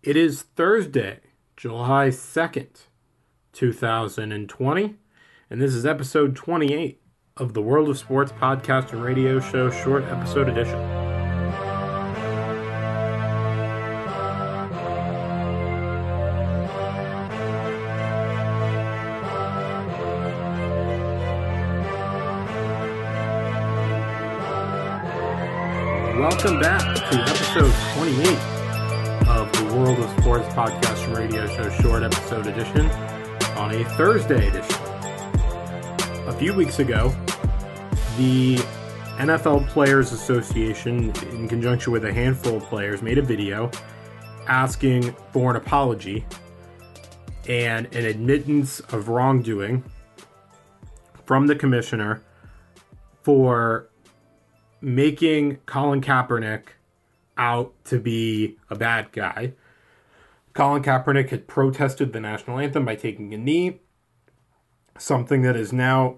It is Thursday, July 2nd, 2020, and this is episode 28 of the World of Sports podcast and radio show, short episode edition. Welcome back to episode 28 of the World of Sports podcast radio show, short episode edition on a Thursday edition. A few weeks ago, the NFL Players Association, in conjunction with a handful of players, made a video asking for an apology and an admittance of wrongdoing from the commissioner for making Colin Kaepernick out to be a bad guy. Colin Kaepernick had protested the national anthem by taking a knee, something that is now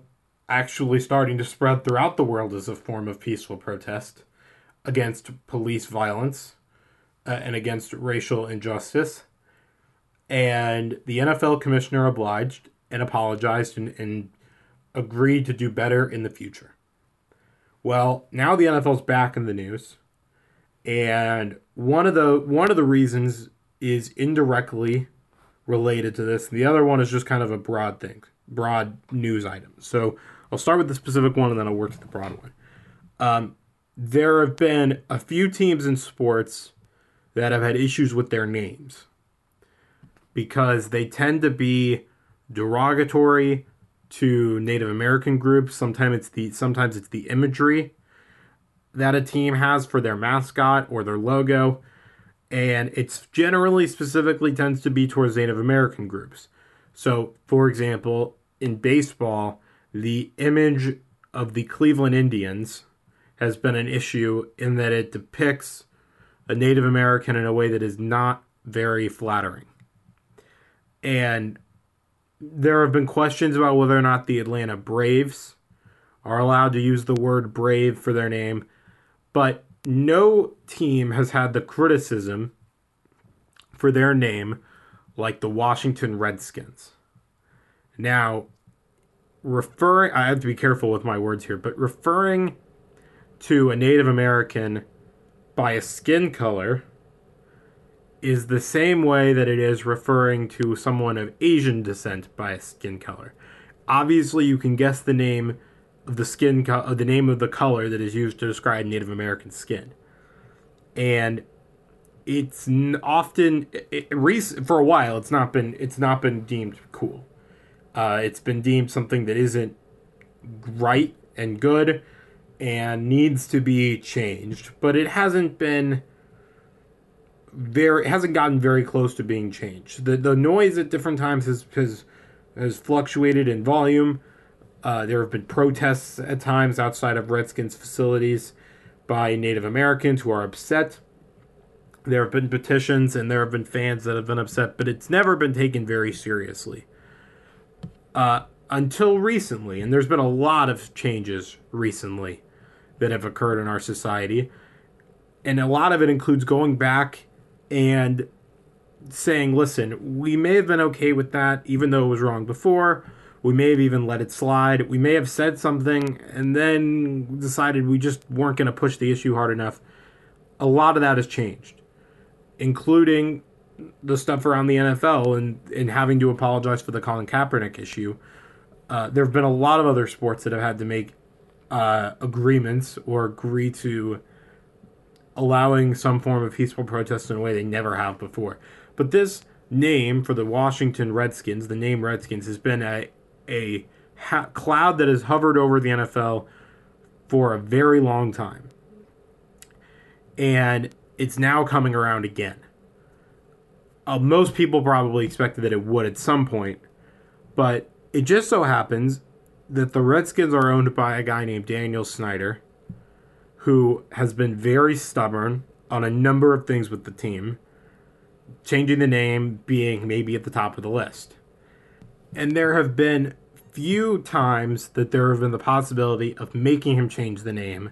actually starting to spread throughout the world as a form of peaceful protest against police violence uh, and against racial injustice. And the NFL commissioner obliged and apologized and, and agreed to do better in the future. Well, now the NFL's back in the news, and one of the one of the reasons is indirectly related to this. The other one is just kind of a broad thing, broad news item. So I'll start with the specific one, and then I'll work to the broad one. Um, there have been a few teams in sports that have had issues with their names because they tend to be derogatory to Native American groups. Sometimes it's the sometimes it's the imagery that a team has for their mascot or their logo, and it's generally specifically tends to be towards Native American groups. So, for example, in baseball, the image of the Cleveland Indians has been an issue in that it depicts a Native American in a way that is not very flattering. And there have been questions about whether or not the Atlanta Braves are allowed to use the word brave for their name, but no team has had the criticism for their name like the Washington Redskins. Now, referring, I have to be careful with my words here, but referring to a Native American by a skin color is the same way that it is referring to someone of Asian descent by a skin color. Obviously, you can guess the name of the skin the name of the color that is used to describe Native American skin, and it's often it, it, for a while it's not been it's not been deemed cool. Uh, it's been deemed something that isn't right and good and needs to be changed, but it hasn't been very hasn't gotten very close to being changed. The the noise at different times has has, has fluctuated in volume. Uh, there have been protests at times outside of Redskins facilities by Native Americans who are upset. There have been petitions and there have been fans that have been upset, but it's never been taken very seriously. Uh, until recently, and there's been a lot of changes recently that have occurred in our society. And a lot of it includes going back and saying, listen, we may have been okay with that, even though it was wrong before. We may have even let it slide. We may have said something and then decided we just weren't going to push the issue hard enough. A lot of that has changed, including the stuff around the NFL and, and having to apologize for the Colin Kaepernick issue. Uh, there have been a lot of other sports that have had to make uh, agreements or agree to allowing some form of peaceful protest in a way they never have before. But this name for the Washington Redskins, the name Redskins, has been a a ha- cloud that has hovered over the NFL for a very long time, and it's now coming around again. Uh, most people probably expected that it would at some point, but it just so happens that the Redskins are owned by a guy named Daniel Snyder who has been very stubborn on a number of things with the team, changing the name being maybe at the top of the list. And there have been few times that there have been the possibility of making him change the name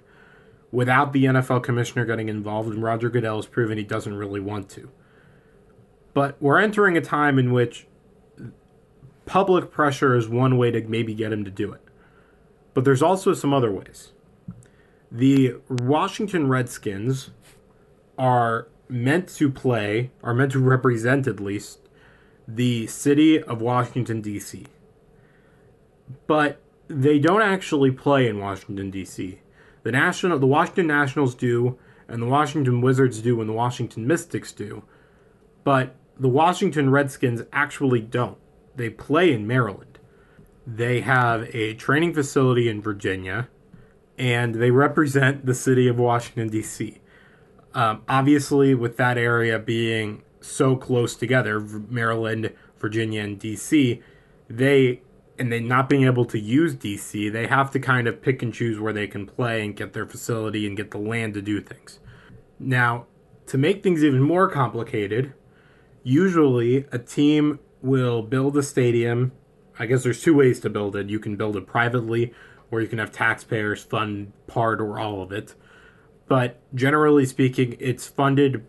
without the NFL commissioner getting involved, and Roger Goodell has proven he doesn't really want to. But we're entering a time in which public pressure is one way to maybe get him to do it. But there's also some other ways. The Washington Redskins are meant to play, are meant to represent at least, the city of Washington, D.C. But they don't actually play in Washington, D.C. The national, the Washington Nationals do, and the Washington Wizards do, and the Washington Mystics do. But the Washington Redskins actually don't. They play in Maryland. They have a training facility in Virginia, and they represent the city of Washington, D.C. Um, obviously, with that area being so close together, Maryland, Virginia, and DC, they and they not being able to use DC, they have to kind of pick and choose where they can play and get their facility and get the land to do things. Now, to make things even more complicated, usually a team will build a stadium. I guess there's two ways to build it. You can build it privately, or you can have taxpayers fund part or all of it. But generally speaking, it's funded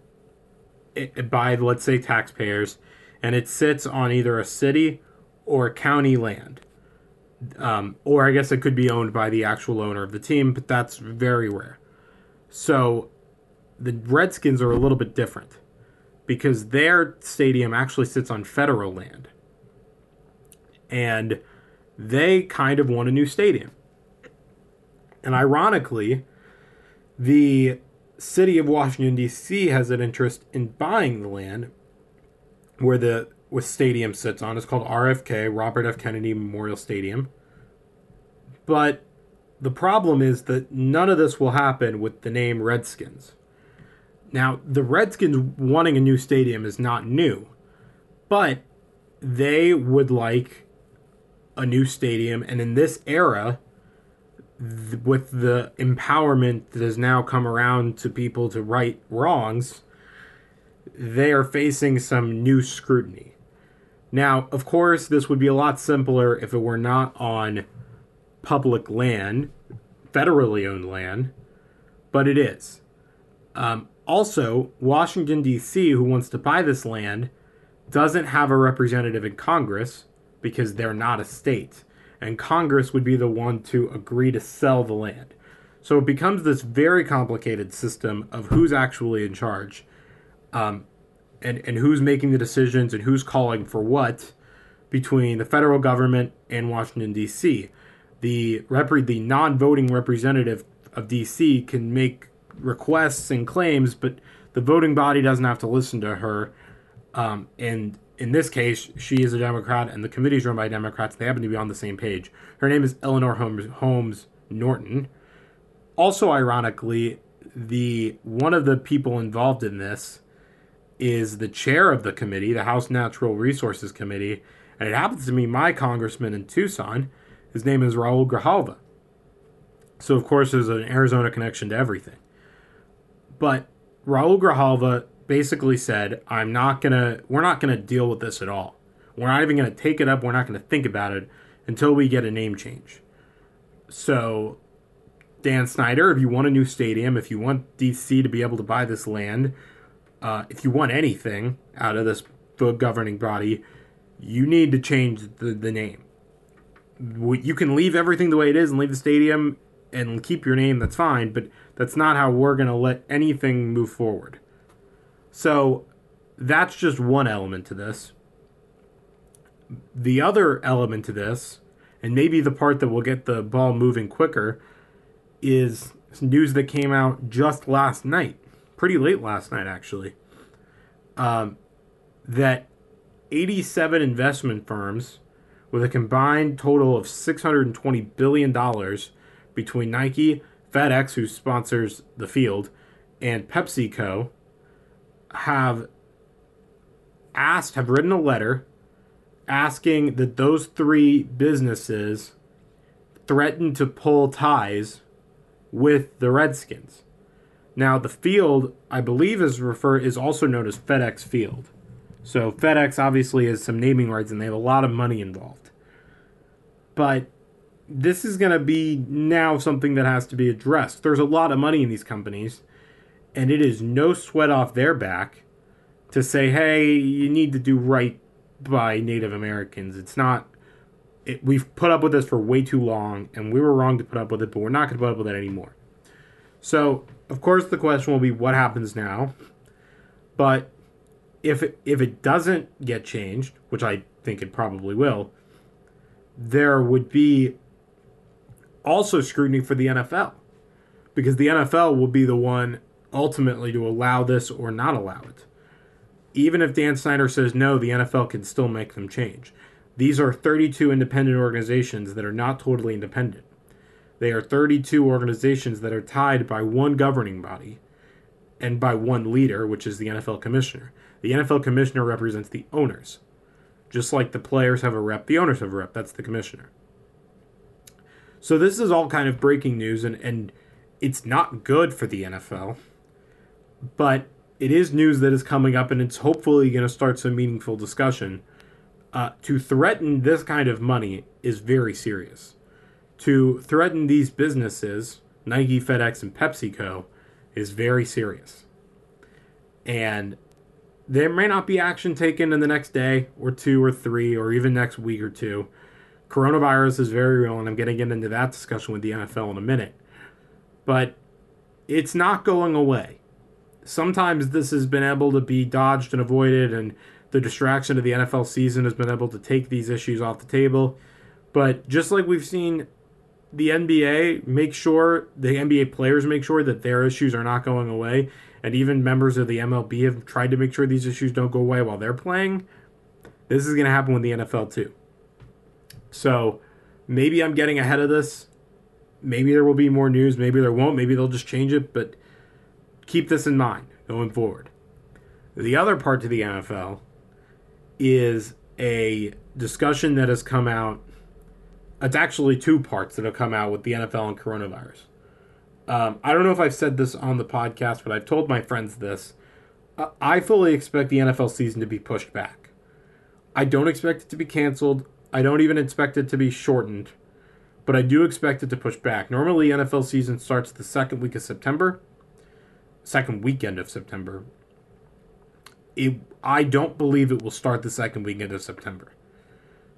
by, let's say, taxpayers, and it sits on either a city or county land. Um, or I guess it could be owned by the actual owner of the team, but that's very rare. So the Redskins are a little bit different because their stadium actually sits on federal land. And they kind of want a new stadium. And ironically, the city of Washington D.C. has an interest in buying the land where the with stadium sits on. It's called RFK, Robert F. Kennedy Memorial Stadium. But the problem is that none of this will happen with the name Redskins. Now, the Redskins wanting a new stadium is not new, but they would like a new stadium, and in this era, th- with the empowerment that has now come around to people to right wrongs, they are facing some new scrutiny. Now, of course, this would be a lot simpler if it were not on public land, federally owned land, but it is. Um, also, Washington, D.C., who wants to buy this land, doesn't have a representative in Congress because they're not a state and Congress would be the one to agree to sell the land. So it becomes this very complicated system of who's actually in charge, um, and and who's making the decisions and who's calling for what between the federal government and Washington D.C. The rep- the non-voting representative of D.C. can make requests and claims, but the voting body doesn't have to listen to her. Um, and in this case, she is a Democrat, and the committee is run by Democrats. They happen to be on the same page. Her name is Eleanor Holmes, Holmes Norton. Also, ironically, the one of the people involved in this is the chair of the committee, the House Natural Resources Committee, and it happens to be my congressman in Tucson. His name is Raul Grijalva. So, of course, there's an Arizona connection to everything. But Raul Grijalva basically said, I'm not going to, we're not going to deal with this at all. We're not even going to take it up. We're not going to think about it until we get a name change. So, Dan Snyder, if you want a new stadium, if you want DC to be able to buy this land, uh, if you want anything out of this governing body, you need to change the, the name. You can leave everything the way it is and leave the stadium and keep your name, that's fine, but that's not how we're going to let anything move forward. So that's just one element to this. The other element to this, and maybe the part that will get the ball moving quicker, is news that came out just last night, pretty late last night actually, um, that 87 investment firms with a combined total of $620 billion between Nike, FedEx, who sponsors the field, and PepsiCo have asked, have written a letter asking that those three businesses threaten to pull ties with the Redskins. Now, the field, I believe, is refer is also known as FedEx Field. So FedEx obviously has some naming rights, and they have a lot of money involved. But this is going to be now something that has to be addressed. There's a lot of money in these companies, and it is no sweat off their back to say, hey, you need to do right by Native Americans. It's not. It, we've put up with this for way too long, and we were wrong to put up with it, but we're not going to put up with it anymore. So, of course, the question will be what happens now. But if it, if it doesn't get changed, which I think it probably will, there would be also scrutiny for the NFL because the NFL will be the one ultimately to allow this or not allow it. Even if Dan Snyder says no, the NFL can still make them change. These are 32 independent organizations that are not totally independent. They are 32 organizations that are tied by one governing body and by one leader, which is the NFL commissioner. The NFL commissioner represents the owners. Just like the players have a rep, the owners have a rep. That's the commissioner. So this is all kind of breaking news, and, and it's not good for the NFL. But it is news that is coming up, and it's hopefully going to start some meaningful discussion. Uh, to threaten this kind of money is very serious. To threaten these businesses, Nike, FedEx, and PepsiCo, is very serious. And there may not be action taken in the next day or two or three or even next week or two. Coronavirus is very real, and I'm going to get into that discussion with the NFL in a minute. But it's not going away. Sometimes this has been able to be dodged and avoided, and the distraction of the NFL season has been able to take these issues off the table. But just like we've seen the NBA make sure, the NBA players make sure that their issues are not going away, and even members of the MLB have tried to make sure these issues don't go away while they're playing. This is going to happen with the NFL too. So maybe I'm getting ahead of this. Maybe there will be more news. Maybe there won't. Maybe they'll just change it. But keep this in mind going forward. The other part to the NFL is a discussion that has come out. It's actually two parts that have come out with the NFL and coronavirus. Um, I don't know if I've said this on the podcast, but I've told my friends this. Uh, I fully expect the NFL season to be pushed back. I don't expect it to be canceled. I don't even expect it to be shortened, but I do expect it to push back. Normally, NFL season starts the second week of September, second weekend of September. It, I don't believe it will start the second weekend of September.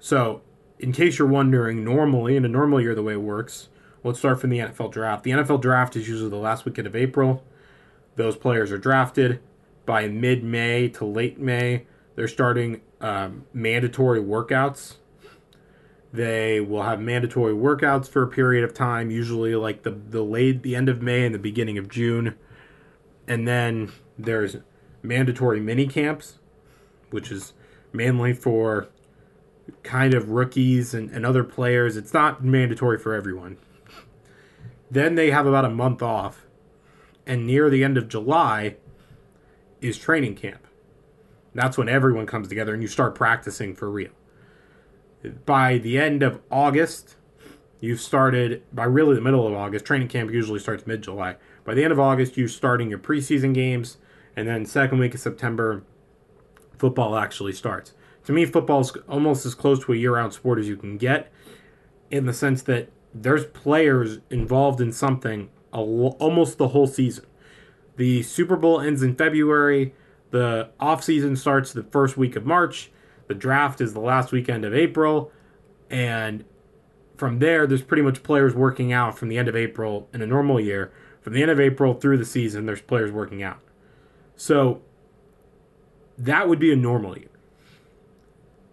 So, in case you're wondering, normally, in a normal year, the way it works, Let's start from the NFL draft. The NFL draft is usually the last weekend of April. Those players are drafted by mid May to late May. They're starting um, mandatory workouts. They will have mandatory workouts for a period of time, usually like the the late the end of May and the beginning of June. And then there's mandatory mini camps, which is mainly for kind of rookies and, and other players. It's not mandatory for everyone. Then they have about a month off. And near the end of July is training camp. That's when everyone comes together and you start practicing for real. By the end of August, you've started, by really the middle of August, training camp usually starts mid July. By the end of August, you're starting your preseason games. And then, second week of September, football actually starts. To me, football is almost as close to a year round sport as you can get in the sense that there's players involved in something almost the whole season. The Super Bowl ends in February. The offseason starts the first week of March. The draft is the last weekend of April. And from there, there's pretty much players working out from the end of April in a normal year. From the end of April through the season, there's players working out. So that would be a normal year.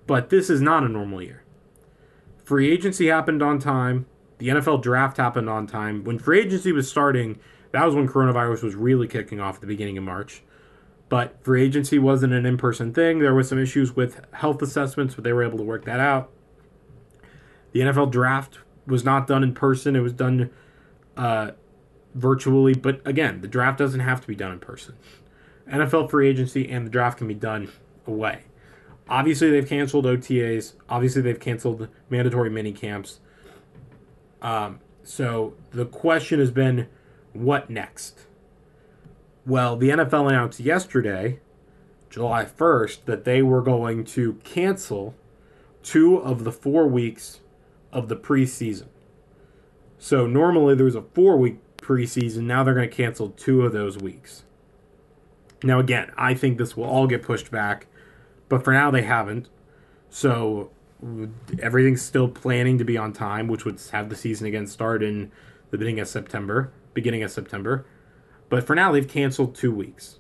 But this is not a normal year. Free agency happened on time. The NFL draft happened on time. When free agency was starting, that was when coronavirus was really kicking off at the beginning of March. But free agency wasn't an in person thing. There was some issues with health assessments, but they were able to work that out. The NFL draft was not done in person, it was done uh, virtually. But again, the draft doesn't have to be done in person. NFL free agency and the draft can be done away. Obviously, they've canceled OTAs. Obviously, they've canceled mandatory mini camps. Um, so the question has been, what next? Well, the NFL announced yesterday, July 1st, that they were going to cancel two of the four weeks of the preseason. So normally there was a four week preseason. Now they're going to cancel two of those weeks. Now, again, I think this will all get pushed back, but for now they haven't. So everything's still planning to be on time, which would have the season again start in the beginning of September. Beginning of September, but for now they've canceled two weeks,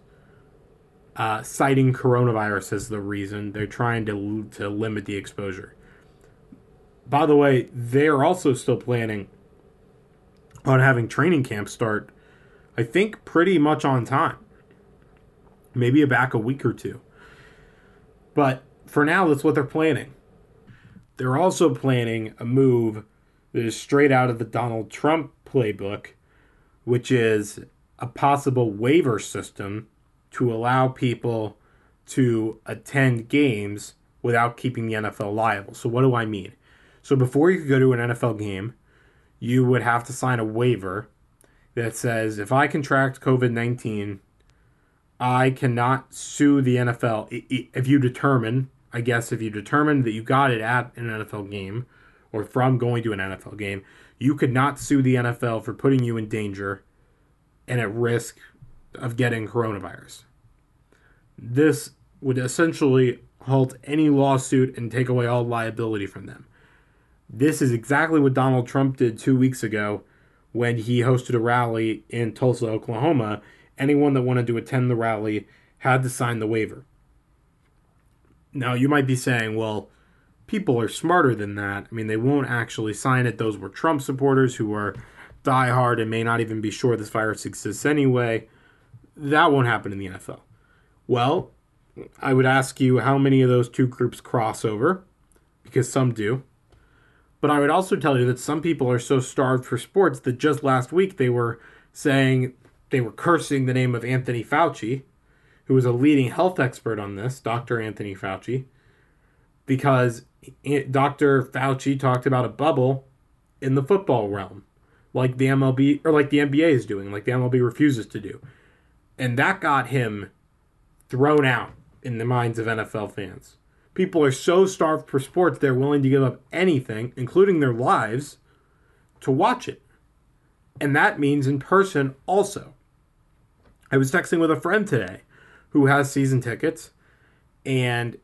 uh, citing coronavirus as the reason. They're trying to to limit the exposure. By the way, they are also still planning on having training camp start. I think pretty much on time. Maybe back a week or two. But for now, that's what they're planning. They're also planning a move that is straight out of the Donald Trump playbook, which is a possible waiver system to allow people to attend games without keeping the NFL liable. So, what do I mean? So, before you could go to an NFL game, you would have to sign a waiver that says if I contract COVID 19, I cannot sue the NFL if you determine I guess if you determine that you got it at an NFL game or from going to an NFL game, you could not sue the NFL for putting you in danger and at risk of getting coronavirus. This would essentially halt any lawsuit and take away all liability from them. This is exactly what Donald Trump did two weeks ago when he hosted a rally in Tulsa, Oklahoma. Anyone that wanted to attend the rally had to sign the waiver. Now, you might be saying, well, people are smarter than that. I mean, they won't actually sign it. Those were Trump supporters who are diehard and may not even be sure this virus exists anyway. That won't happen in the NFL. Well, I would ask you how many of those two groups cross over, because some do. But I would also tell you that some people are so starved for sports that just last week they were saying they were cursing the name of Anthony Fauci who is a leading health expert on this, Dr. Anthony Fauci, because Dr. Fauci talked about a bubble in the football realm, like the MLB or like the NBA is doing, like the MLB refuses to do. And that got him thrown out in the minds of NFL fans. People are so starved for sports, they're willing to give up anything, including their lives, to watch it. And that means in person also. I was texting with a friend today who has season tickets, and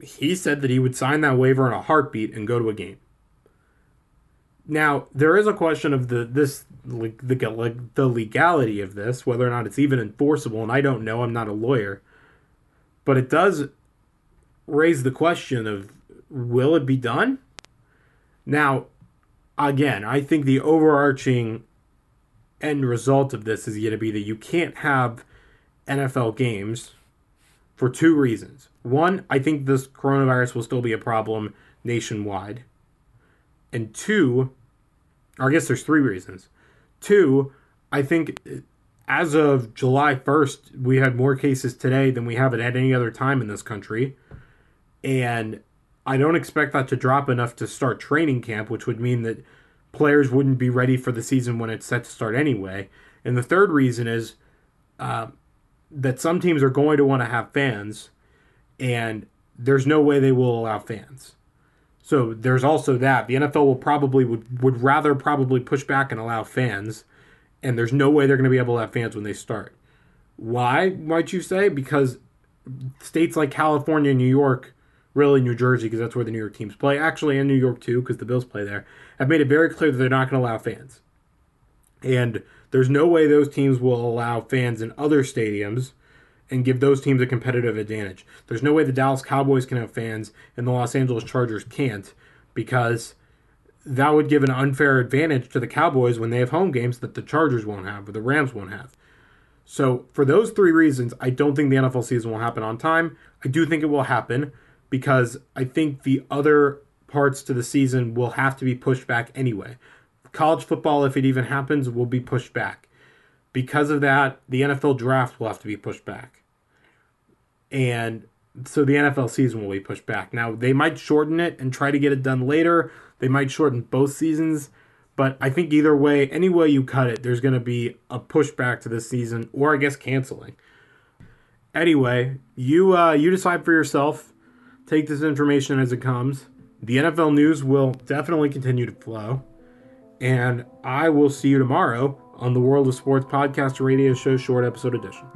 he said that he would sign that waiver in a heartbeat and go to a game. Now there is a question of the this like the like, the legality of this, whether or not it's even enforceable, and I don't know. I'm not a lawyer, but it does raise the question of will it be done? Now, again, I think the overarching end result of this is going to be that you can't have NFL games for two reasons. One, I think this coronavirus will still be a problem nationwide. And two, or I guess there's three reasons. Two, I think uh, as of July 1st, we had more cases today than we have at any other time in this country. And I don't expect that to drop enough to start training camp, which would mean that players wouldn't be ready for the season when it's set to start anyway. And the third reason is uh, that some teams are going to want to have fans, and there's no way they will allow fans. So there's also that. The NFL will probably would, would rather probably push back and allow fans, and there's no way they're going to be able to have fans when they start. Why might you say? Because states like California, New York, really New Jersey, because that's where the New York teams play, actually, and New York too, because the Bills play there, have made it very clear that they're not going to allow fans. And there's no way those teams will allow fans in other stadiums and give those teams a competitive advantage. There's no way the Dallas Cowboys can have fans and the Los Angeles Chargers can't because that would give an unfair advantage to the Cowboys when they have home games that the Chargers won't have or the Rams won't have. So, for those three reasons, I don't think the NFL season will happen on time. I do think it will happen because I think the other parts to the season will have to be pushed back anyway. College football, if it even happens, will be pushed back. Because of that, the NFL draft will have to be pushed back. And so the NFL season will be pushed back. Now, they might shorten it and try to get it done later. They might shorten both seasons. But I think either way, any way you cut it, there's going to be a pushback to this season, or I guess canceling. Anyway, you uh, you decide for yourself. Take this information as it comes. The NFL news will definitely continue to flow. And I will see you tomorrow on the World of Sports Podcast Radio Show Short Episode Edition.